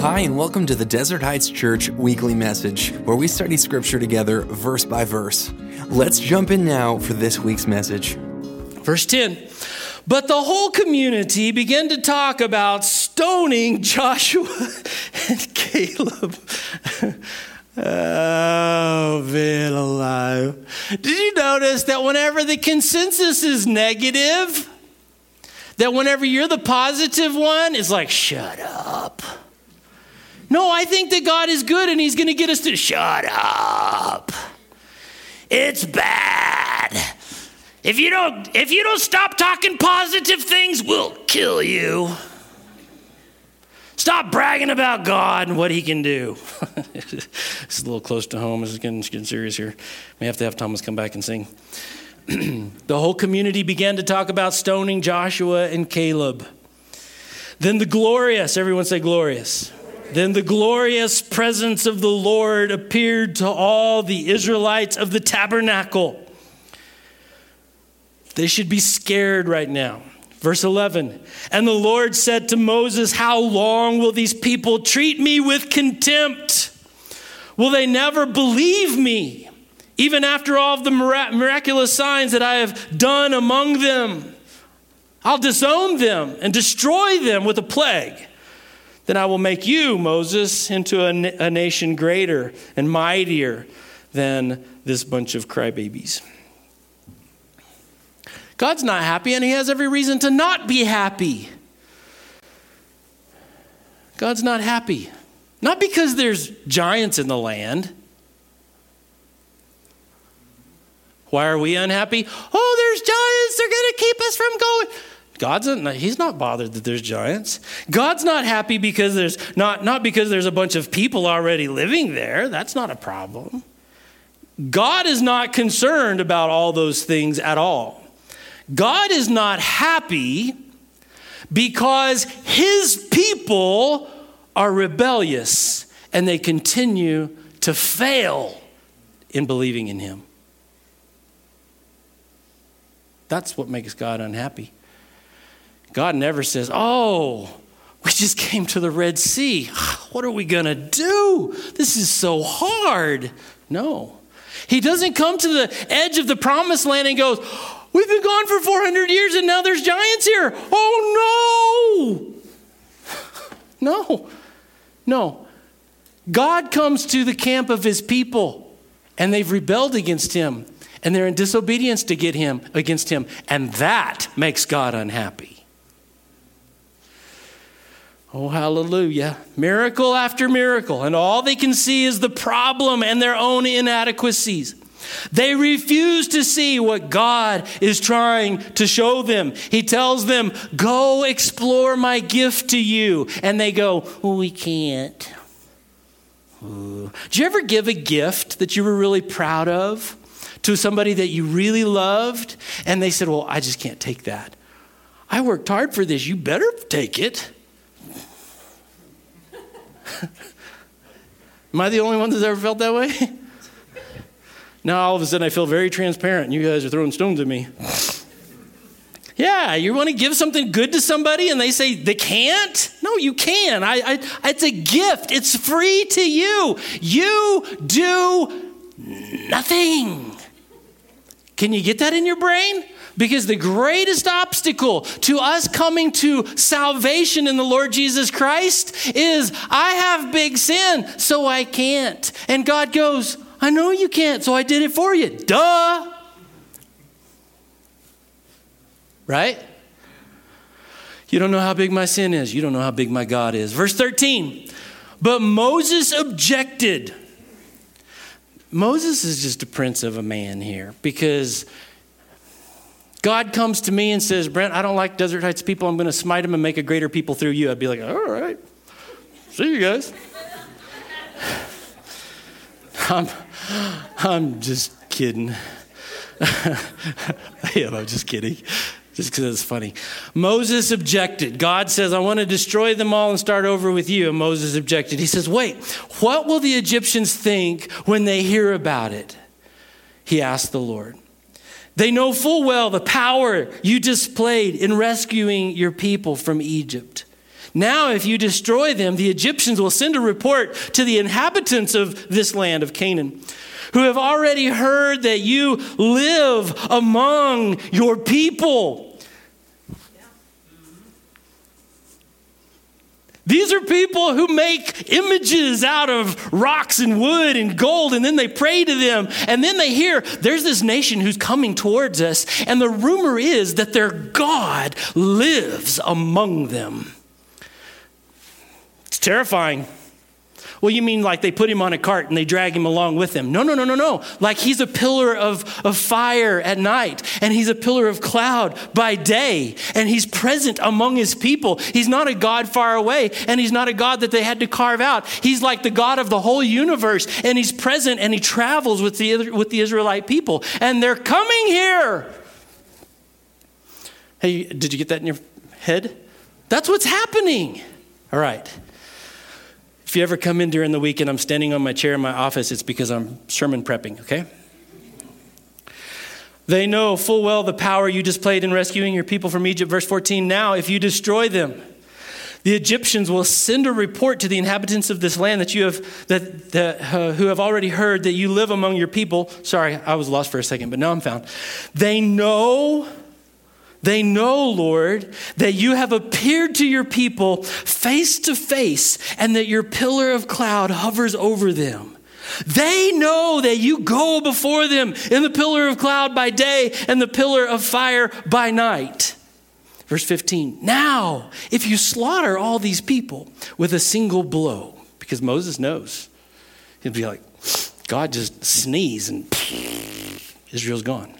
Hi, and welcome to the Desert Heights Church weekly message, where we study scripture together verse by verse. Let's jump in now for this week's message. Verse 10 But the whole community began to talk about stoning Joshua and Caleb. oh, man alive. Did you notice that whenever the consensus is negative, that whenever you're the positive one, it's like, shut up. No, I think that God is good and He's going to get us to shut up. It's bad. If you don't if you don't stop talking positive things, we'll kill you. Stop bragging about God and what he can do. it's a little close to home. This is getting, getting serious here. May have to have Thomas come back and sing. the whole community began to talk about stoning Joshua and Caleb. Then the glorious, everyone say glorious. Then the glorious presence of the Lord appeared to all the Israelites of the tabernacle. They should be scared right now. Verse 11 And the Lord said to Moses, How long will these people treat me with contempt? Will they never believe me, even after all of the miraculous signs that I have done among them? I'll disown them and destroy them with a plague. Then I will make you, Moses, into a, a nation greater and mightier than this bunch of crybabies. God's not happy, and He has every reason to not be happy. God's not happy. Not because there's giants in the land. Why are we unhappy? Oh, there's giants. They're going to keep us from going. God's not, he's not bothered that there's giants. God's not happy because there's not, not because there's a bunch of people already living there. That's not a problem. God is not concerned about all those things at all. God is not happy because his people are rebellious and they continue to fail in believing in him. That's what makes God unhappy. God never says, Oh, we just came to the Red Sea. What are we going to do? This is so hard. No. He doesn't come to the edge of the promised land and goes, We've been gone for 400 years and now there's giants here. Oh, no. no. No. God comes to the camp of his people and they've rebelled against him and they're in disobedience to get him against him and that makes God unhappy. Oh, hallelujah. Miracle after miracle. And all they can see is the problem and their own inadequacies. They refuse to see what God is trying to show them. He tells them, Go explore my gift to you. And they go, We can't. Ooh. Did you ever give a gift that you were really proud of to somebody that you really loved? And they said, Well, I just can't take that. I worked hard for this. You better take it. Am I the only one that's ever felt that way? now all of a sudden I feel very transparent. You guys are throwing stones at me. Yeah, you want to give something good to somebody and they say they can't? No, you can. I, I, it's a gift, it's free to you. You do nothing. Can you get that in your brain? Because the greatest obstacle to us coming to salvation in the Lord Jesus Christ is I have big sin, so I can't. And God goes, I know you can't, so I did it for you. Duh. Right? You don't know how big my sin is. You don't know how big my God is. Verse 13. But Moses objected. Moses is just a prince of a man here because God comes to me and says, Brent, I don't like Desert Heights people. I'm going to smite them and make a greater people through you. I'd be like, all right, see you guys. I'm, I'm just kidding. yeah, I'm just kidding. Just because it's funny. Moses objected. God says, I want to destroy them all and start over with you. And Moses objected. He says, Wait, what will the Egyptians think when they hear about it? He asked the Lord. They know full well the power you displayed in rescuing your people from Egypt. Now, if you destroy them, the Egyptians will send a report to the inhabitants of this land of Canaan, who have already heard that you live among your people. These are people who make images out of rocks and wood and gold, and then they pray to them. And then they hear there's this nation who's coming towards us, and the rumor is that their God lives among them. It's terrifying. Well, you mean like they put him on a cart and they drag him along with them? No, no, no, no, no. Like he's a pillar of, of fire at night and he's a pillar of cloud by day and he's present among his people. He's not a God far away and he's not a God that they had to carve out. He's like the God of the whole universe and he's present and he travels with the, with the Israelite people and they're coming here. Hey, did you get that in your head? That's what's happening. All right. If you ever come in during the week and I'm standing on my chair in my office, it's because I'm sermon prepping, okay? They know full well the power you displayed in rescuing your people from Egypt. Verse 14 Now, if you destroy them, the Egyptians will send a report to the inhabitants of this land that you have that, that uh, who have already heard that you live among your people. Sorry, I was lost for a second, but now I'm found. They know they know, Lord, that you have appeared to your people face to face and that your pillar of cloud hovers over them. They know that you go before them in the pillar of cloud by day and the pillar of fire by night. Verse 15 Now, if you slaughter all these people with a single blow, because Moses knows, he'd be like, God just sneeze and Israel's gone.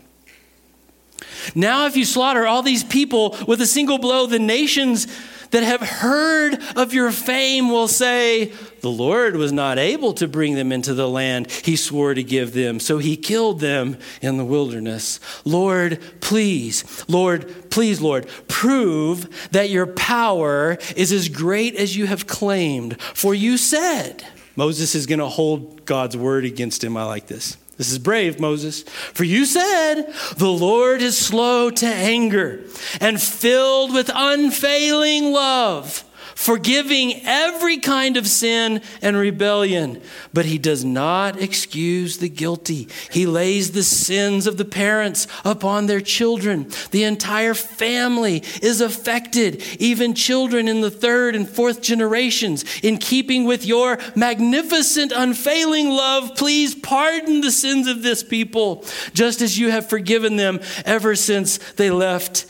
Now, if you slaughter all these people with a single blow, the nations that have heard of your fame will say, The Lord was not able to bring them into the land he swore to give them, so he killed them in the wilderness. Lord, please, Lord, please, Lord, prove that your power is as great as you have claimed. For you said, Moses is going to hold God's word against him. I like this. This is brave, Moses. For you said, The Lord is slow to anger and filled with unfailing love forgiving every kind of sin and rebellion. But he does not excuse the guilty. He lays the sins of the parents upon their children. The entire family is affected, even children in the third and fourth generations. In keeping with your magnificent, unfailing love, please pardon the sins of this people, just as you have forgiven them ever since they left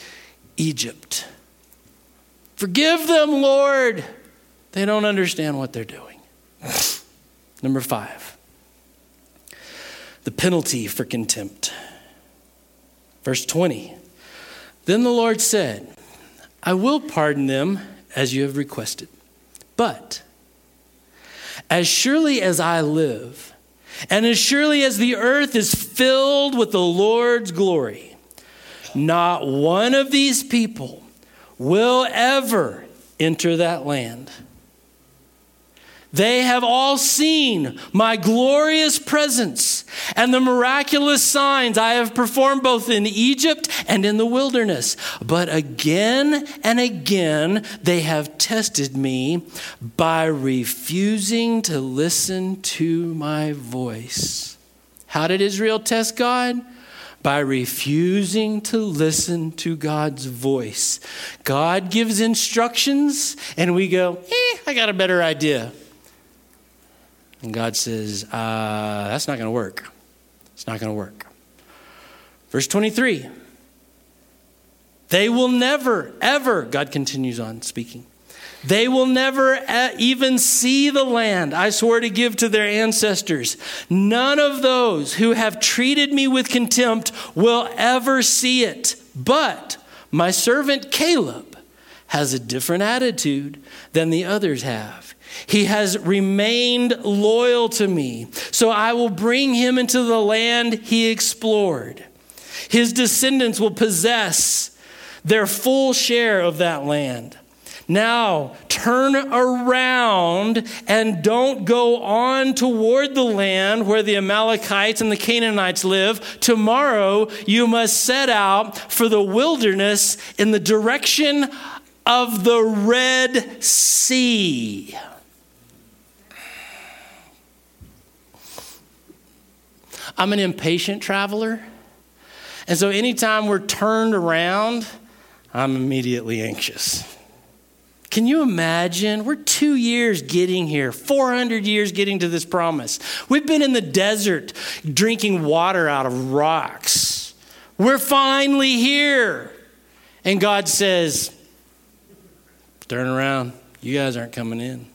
Egypt. Forgive them, Lord. They don't understand what they're doing. Number five, the penalty for contempt. Verse 20. Then the Lord said, I will pardon them as you have requested. But as surely as I live, and as surely as the earth is filled with the Lord's glory, not one of these people will ever enter that land. They have all seen my glorious presence and the miraculous signs I have performed both in Egypt and in the wilderness. But again and again they have tested me by refusing to listen to my voice. How did Israel test God? By refusing to listen to God's voice. God gives instructions, and we go, eh, I got a better idea. And God says, uh, that's not going to work. It's not going to work. Verse 23 They will never, ever, God continues on speaking. They will never uh, even see the land I swore to give to their ancestors. None of those who have treated me with contempt will ever see it. But my servant Caleb has a different attitude than the others have. He has remained loyal to me, so I will bring him into the land he explored. His descendants will possess their full share of that land. Now turn around and don't go on toward the land where the Amalekites and the Canaanites live. Tomorrow you must set out for the wilderness in the direction of the Red Sea. I'm an impatient traveler. And so anytime we're turned around, I'm immediately anxious. Can you imagine? We're two years getting here, 400 years getting to this promise. We've been in the desert drinking water out of rocks. We're finally here. And God says, Turn around. You guys aren't coming in.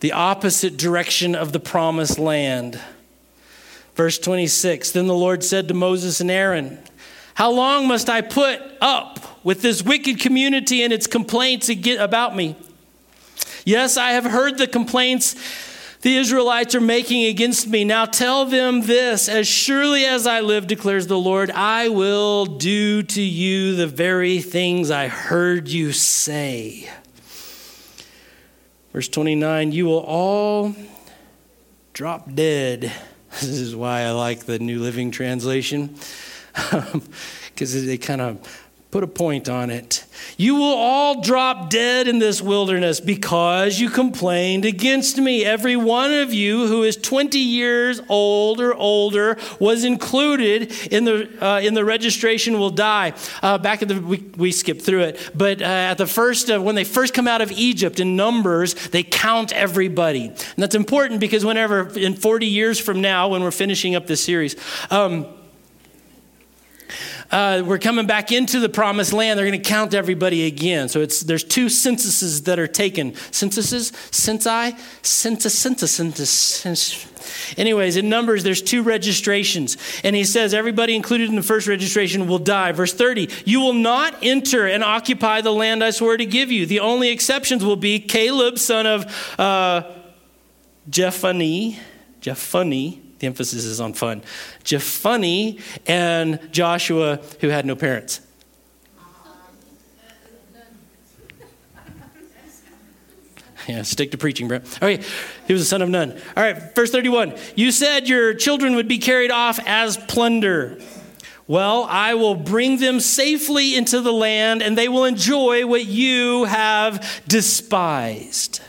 The opposite direction of the promised land. Verse 26 Then the Lord said to Moses and Aaron, How long must I put up with this wicked community and its complaints about me? Yes, I have heard the complaints the Israelites are making against me. Now tell them this As surely as I live, declares the Lord, I will do to you the very things I heard you say. Verse 29 You will all drop dead. This is why I like the New Living Translation, because they kind of put a point on it. You will all drop dead in this wilderness because you complained against me. Every one of you who is 20 years old or older was included in the, uh, in the registration will die. Uh, back at the, we, we skipped through it, but uh, at the first, uh, when they first come out of Egypt in Numbers, they count everybody. And that's important because whenever, in 40 years from now, when we're finishing up this series, um, uh, we're coming back into the promised land. They're going to count everybody again. So it's there's two censuses that are taken. Censuses, censi, census, census, census. Anyways, in Numbers, there's two registrations. And he says, everybody included in the first registration will die. Verse 30, you will not enter and occupy the land I swore to give you. The only exceptions will be Caleb, son of uh, Jephunneh, Jephunneh, the emphasis is on fun. Jephunneh and Joshua, who had no parents. Yeah, stick to preaching, bro. Okay, he was a son of Nun. All right, verse 31. You said your children would be carried off as plunder. Well, I will bring them safely into the land, and they will enjoy what you have despised.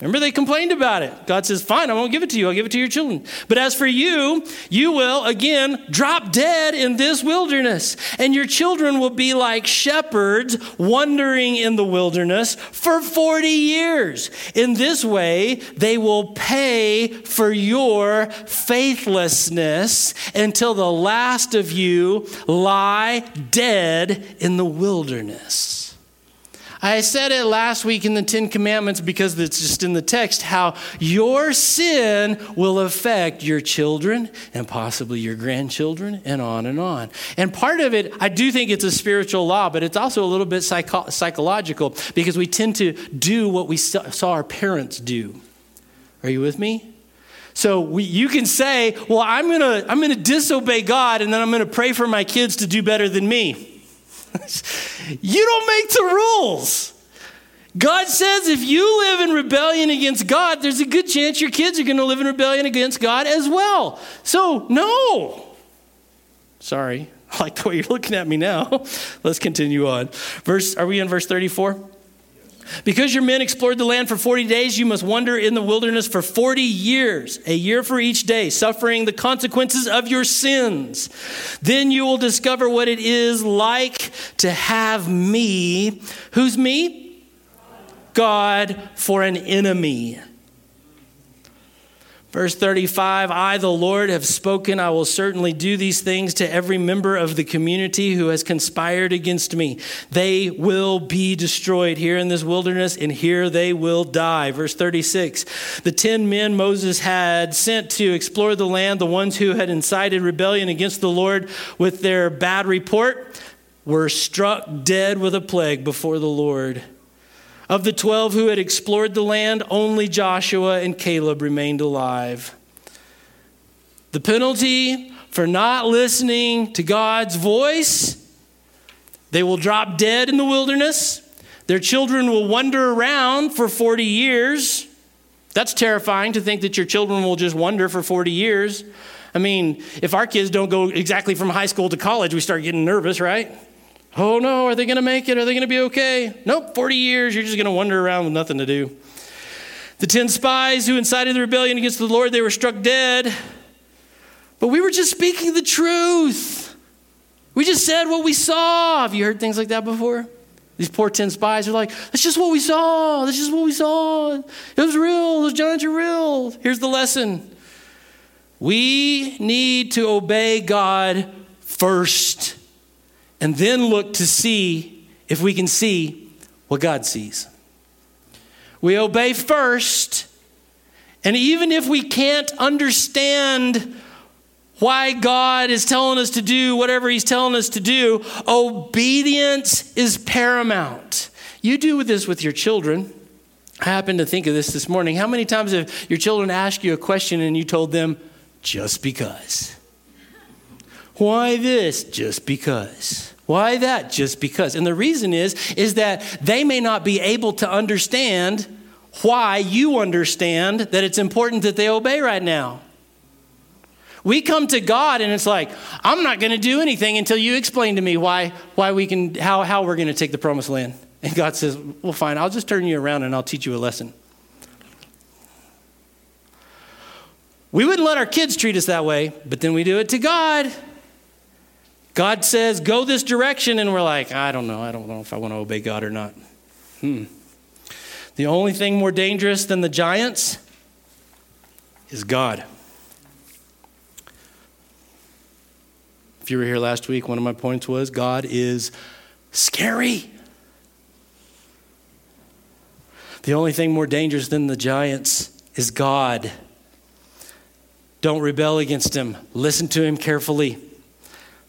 Remember, they complained about it. God says, Fine, I won't give it to you. I'll give it to your children. But as for you, you will again drop dead in this wilderness, and your children will be like shepherds wandering in the wilderness for 40 years. In this way, they will pay for your faithlessness until the last of you lie dead in the wilderness. I said it last week in the Ten Commandments because it's just in the text how your sin will affect your children and possibly your grandchildren and on and on. And part of it, I do think it's a spiritual law, but it's also a little bit psycho- psychological because we tend to do what we saw our parents do. Are you with me? So we, you can say, well, I'm going to I'm going to disobey God and then I'm going to pray for my kids to do better than me. you don't make the rules. God says if you live in rebellion against God, there's a good chance your kids are going to live in rebellion against God as well. So, no. Sorry. I like the way you're looking at me now. Let's continue on. Verse are we in verse 34? Because your men explored the land for 40 days, you must wander in the wilderness for 40 years, a year for each day, suffering the consequences of your sins. Then you will discover what it is like to have me. Who's me? God for an enemy. Verse 35 I, the Lord, have spoken. I will certainly do these things to every member of the community who has conspired against me. They will be destroyed here in this wilderness, and here they will die. Verse 36 The ten men Moses had sent to explore the land, the ones who had incited rebellion against the Lord with their bad report, were struck dead with a plague before the Lord. Of the 12 who had explored the land, only Joshua and Caleb remained alive. The penalty for not listening to God's voice, they will drop dead in the wilderness. Their children will wander around for 40 years. That's terrifying to think that your children will just wander for 40 years. I mean, if our kids don't go exactly from high school to college, we start getting nervous, right? Oh no, are they going to make it? Are they going to be okay? Nope, 40 years, you're just going to wander around with nothing to do. The 10 spies who incited the rebellion against the Lord, they were struck dead. But we were just speaking the truth. We just said what we saw. Have you heard things like that before? These poor 10 spies are like, that's just what we saw. That's just what we saw. It was real. Those giants are real. Here's the lesson we need to obey God first and then look to see if we can see what God sees. We obey first, and even if we can't understand why God is telling us to do whatever He's telling us to do, obedience is paramount. You do this with your children. I happened to think of this this morning. How many times have your children asked you a question and you told them, just because? Why this? Just because. Why that? Just because. And the reason is is that they may not be able to understand why you understand that it's important that they obey right now. We come to God and it's like, I'm not going to do anything until you explain to me why, why we can, how, how we're going to take the promised land. And God says, Well, fine, I'll just turn you around and I'll teach you a lesson. We wouldn't let our kids treat us that way, but then we do it to God. God says, Go this direction, and we're like, I don't know. I don't know if I want to obey God or not. Hmm. The only thing more dangerous than the giants is God. If you were here last week, one of my points was God is scary. The only thing more dangerous than the giants is God. Don't rebel against him. Listen to him carefully.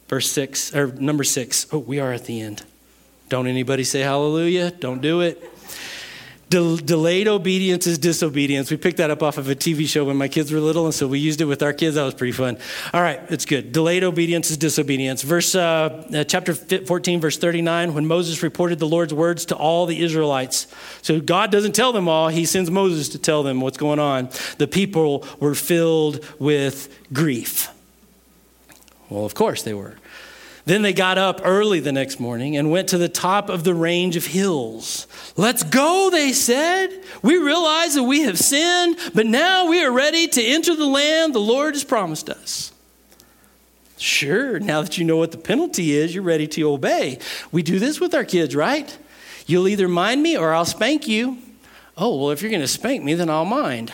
Verse 6 or number 6. Oh, we are at the end. Don't anybody say hallelujah. Don't do it. De- delayed obedience is disobedience. We picked that up off of a TV show when my kids were little, and so we used it with our kids. That was pretty fun. All right, it's good. Delayed obedience is disobedience. Verse uh, uh, chapter 14, verse 39, when Moses reported the Lord's words to all the Israelites. So God doesn't tell them all, he sends Moses to tell them what's going on. The people were filled with grief. Well, of course they were. Then they got up early the next morning and went to the top of the range of hills. Let's go, they said. We realize that we have sinned, but now we are ready to enter the land the Lord has promised us. Sure, now that you know what the penalty is, you're ready to obey. We do this with our kids, right? You'll either mind me or I'll spank you. Oh, well, if you're going to spank me, then I'll mind.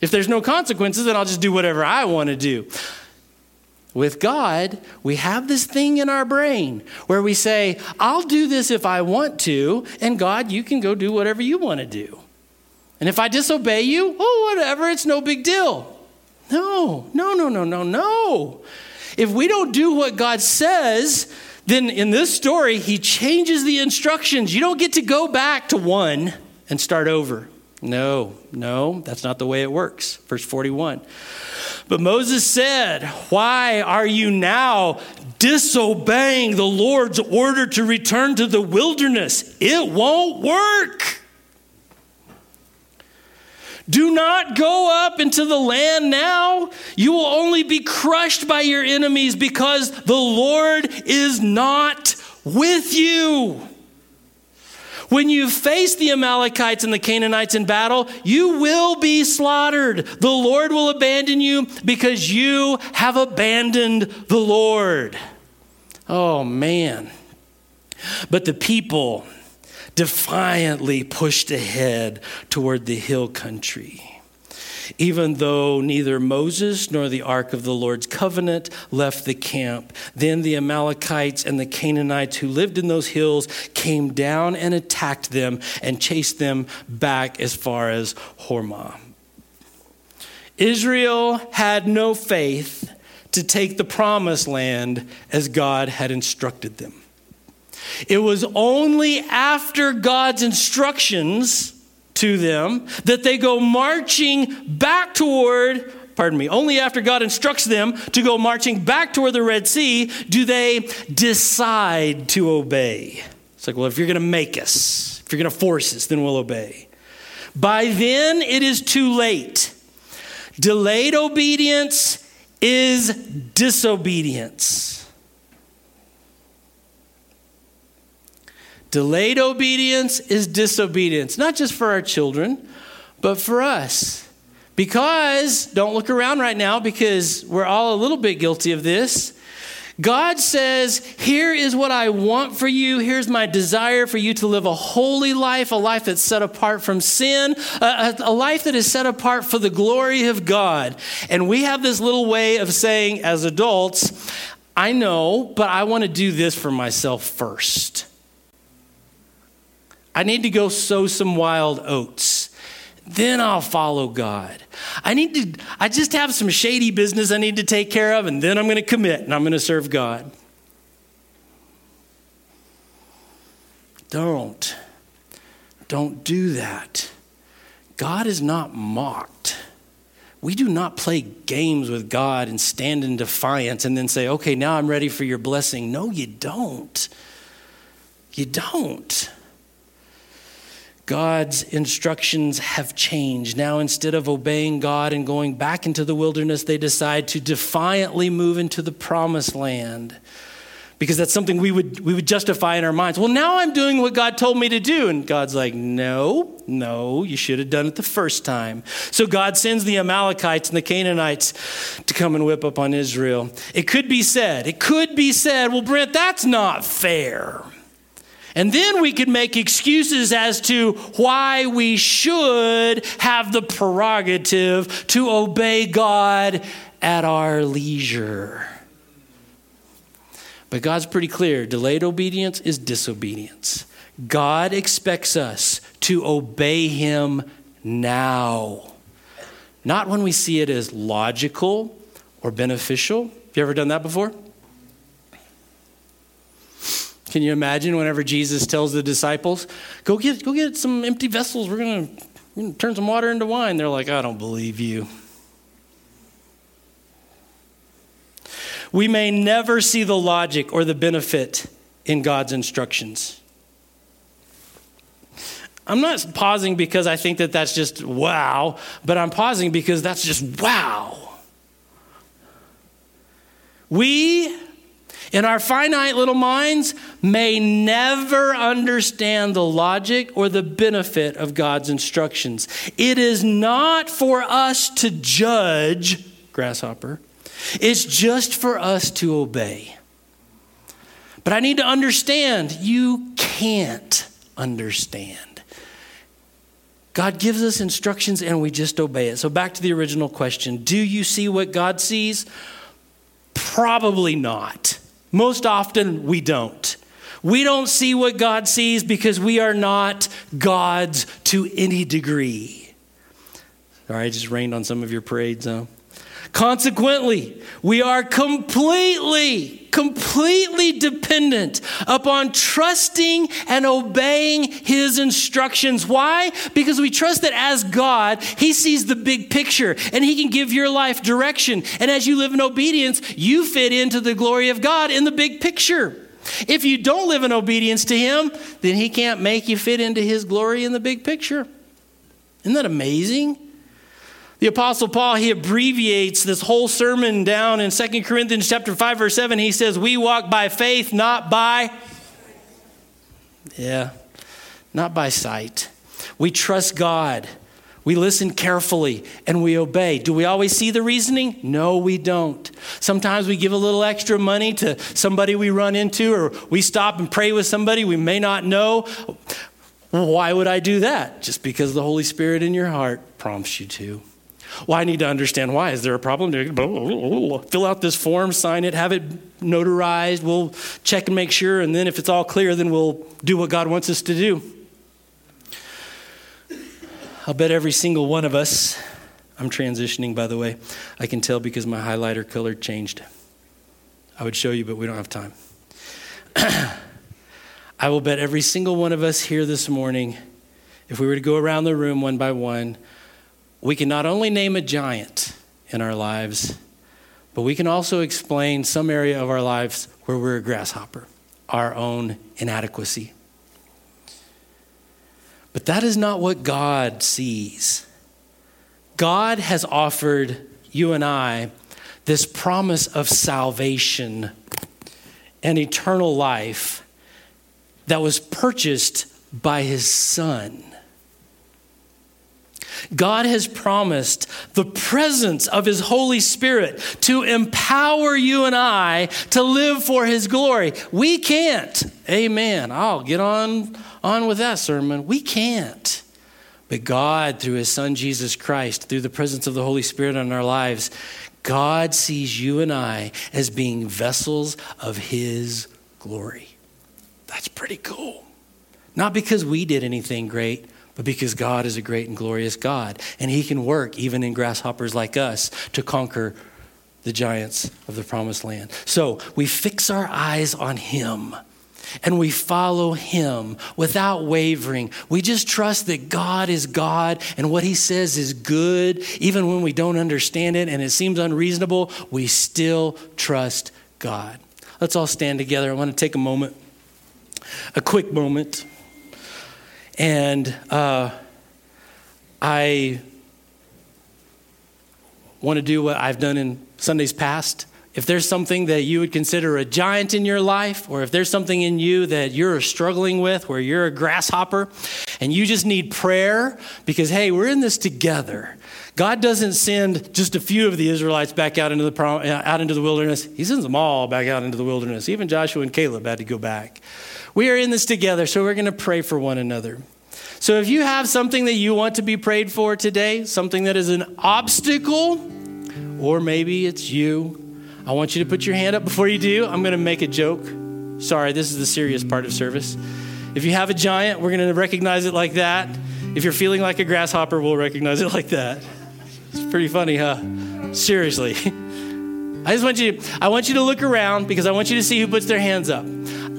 If there's no consequences, then I'll just do whatever I want to do. With God, we have this thing in our brain where we say, I'll do this if I want to, and God, you can go do whatever you want to do. And if I disobey you, oh, whatever, it's no big deal. No, no, no, no, no, no. If we don't do what God says, then in this story, he changes the instructions. You don't get to go back to one and start over. No, no, that's not the way it works. Verse 41. But Moses said, Why are you now disobeying the Lord's order to return to the wilderness? It won't work. Do not go up into the land now. You will only be crushed by your enemies because the Lord is not with you. When you face the Amalekites and the Canaanites in battle, you will be slaughtered. The Lord will abandon you because you have abandoned the Lord. Oh, man. But the people defiantly pushed ahead toward the hill country even though neither Moses nor the ark of the Lord's covenant left the camp. Then the Amalekites and the Canaanites who lived in those hills came down and attacked them and chased them back as far as Hormah. Israel had no faith to take the promised land as God had instructed them. It was only after God's instructions to them that they go marching back toward pardon me, only after God instructs them to go marching back toward the Red Sea do they decide to obey. It's like, well, if you're going to make us, if you're going to force us, then we'll obey. By then, it is too late. Delayed obedience is disobedience. Delayed obedience is disobedience, not just for our children, but for us. Because, don't look around right now because we're all a little bit guilty of this. God says, Here is what I want for you. Here's my desire for you to live a holy life, a life that's set apart from sin, a, a, life that is set apart for the glory of God. And we have this little way of saying, as adults, I know, but I want to do this for myself first. I need to go sow some wild oats. Then I'll follow God. I need to, I just have some shady business I need to take care of, and then I'm going to commit and I'm going to serve God. Don't. Don't do that. God is not mocked. We do not play games with God and stand in defiance and then say, okay, now I'm ready for your blessing. No, you don't. You don't. God's instructions have changed. Now, instead of obeying God and going back into the wilderness, they decide to defiantly move into the promised land because that's something we would, we would justify in our minds. Well, now I'm doing what God told me to do. And God's like, no, no, you should have done it the first time. So God sends the Amalekites and the Canaanites to come and whip up on Israel. It could be said, it could be said, well, Brent, that's not fair. And then we could make excuses as to why we should have the prerogative to obey God at our leisure. But God's pretty clear delayed obedience is disobedience. God expects us to obey Him now, not when we see it as logical or beneficial. Have you ever done that before? Can you imagine whenever Jesus tells the disciples, go get, go get some empty vessels, we're going to turn some water into wine? They're like, I don't believe you. We may never see the logic or the benefit in God's instructions. I'm not pausing because I think that that's just wow, but I'm pausing because that's just wow. We in our finite little minds, may never understand the logic or the benefit of God's instructions. It is not for us to judge, grasshopper, it's just for us to obey. But I need to understand, you can't understand. God gives us instructions and we just obey it. So, back to the original question Do you see what God sees? Probably not. Most often, we don't. We don't see what God sees because we are not God's to any degree. All right, I just rained on some of your parades, huh? Consequently, we are completely, completely dependent upon trusting and obeying His instructions. Why? Because we trust that as God, He sees the big picture and He can give your life direction. And as you live in obedience, you fit into the glory of God in the big picture. If you don't live in obedience to Him, then He can't make you fit into His glory in the big picture. Isn't that amazing? The apostle Paul, he abbreviates this whole sermon down in 2 Corinthians chapter 5 verse 7. He says, "We walk by faith, not by Yeah. Not by sight. We trust God. We listen carefully and we obey. Do we always see the reasoning? No, we don't. Sometimes we give a little extra money to somebody we run into, or we stop and pray with somebody we may not know. Why would I do that? Just because the Holy Spirit in your heart prompts you to. Well, I need to understand why. Is there a problem? Fill out this form, sign it, have it notarized. We'll check and make sure. And then if it's all clear, then we'll do what God wants us to do. I'll bet every single one of us, I'm transitioning, by the way. I can tell because my highlighter color changed. I would show you, but we don't have time. I will bet every single one of us here this morning, if we were to go around the room one by one, we can not only name a giant in our lives, but we can also explain some area of our lives where we're a grasshopper, our own inadequacy. But that is not what God sees. God has offered you and I this promise of salvation and eternal life that was purchased by his son. God has promised the presence of His Holy Spirit to empower you and I to live for His glory. We can't. Amen. I'll get on, on with that sermon. We can't. But God, through His Son Jesus Christ, through the presence of the Holy Spirit in our lives, God sees you and I as being vessels of His glory. That's pretty cool. Not because we did anything great, but because God is a great and glorious God. And He can work even in grasshoppers like us to conquer the giants of the promised land. So we fix our eyes on Him and we follow Him without wavering. We just trust that God is God and what He says is good. Even when we don't understand it and it seems unreasonable, we still trust God. Let's all stand together. I want to take a moment, a quick moment. And uh, I want to do what I've done in Sundays past. If there's something that you would consider a giant in your life, or if there's something in you that you're struggling with, where you're a grasshopper, and you just need prayer, because hey, we're in this together. God doesn't send just a few of the Israelites back out into the out into the wilderness. He sends them all back out into the wilderness. Even Joshua and Caleb had to go back. We are in this together, so we're going to pray for one another. So if you have something that you want to be prayed for today, something that is an obstacle, or maybe it's you, I want you to put your hand up before you do. I'm going to make a joke. Sorry, this is the serious part of service. If you have a giant, we're going to recognize it like that. If you're feeling like a grasshopper, we'll recognize it like that. It's pretty funny, huh? Seriously. I just want you to, I want you to look around because I want you to see who puts their hands up.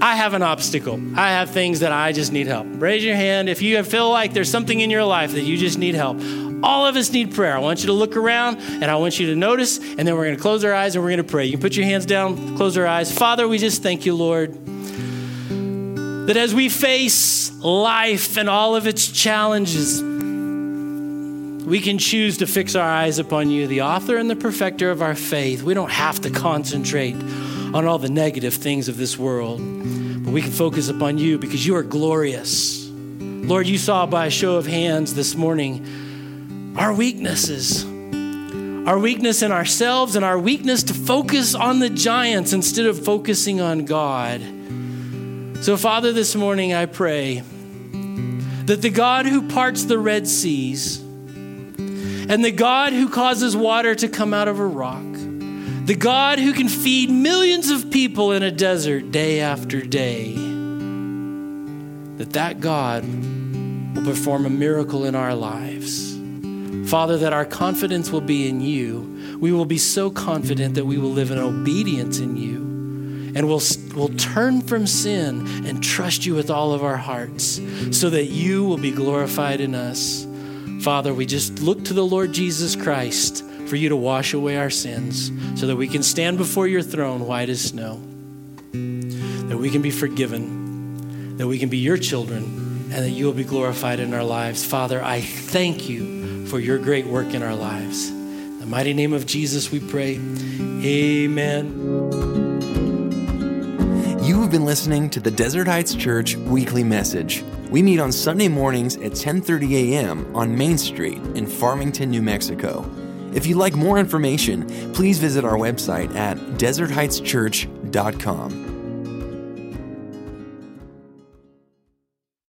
I have an obstacle. I have things that I just need help. Raise your hand if you feel like there's something in your life that you just need help. All of us need prayer. I want you to look around and I want you to notice, and then we're going to close our eyes and we're going to pray. You can put your hands down, close our eyes. Father, we just thank you, Lord, that as we face life and all of its challenges, we can choose to fix our eyes upon you, the author and the perfecter of our faith. We don't have to concentrate on all the negative things of this world, but we can focus upon you because you are glorious. Lord, you saw by a show of hands this morning our weaknesses, our weakness in ourselves, and our weakness to focus on the giants instead of focusing on God. So, Father, this morning I pray that the God who parts the Red Seas and the God who causes water to come out of a rock, the God who can feed millions of people in a desert day after day, that that God will perform a miracle in our lives. Father, that our confidence will be in you. We will be so confident that we will live in obedience in you and we'll, we'll turn from sin and trust you with all of our hearts so that you will be glorified in us. Father, we just look to the Lord Jesus Christ for you to wash away our sins so that we can stand before your throne white as snow, that we can be forgiven, that we can be your children, and that you will be glorified in our lives. Father, I thank you for your great work in our lives. In the mighty name of Jesus, we pray. Amen. You have been listening to the Desert Heights Church weekly message. We meet on Sunday mornings at 10:30 a.m. on Main Street in Farmington, New Mexico. If you'd like more information, please visit our website at desertheightschurch.com.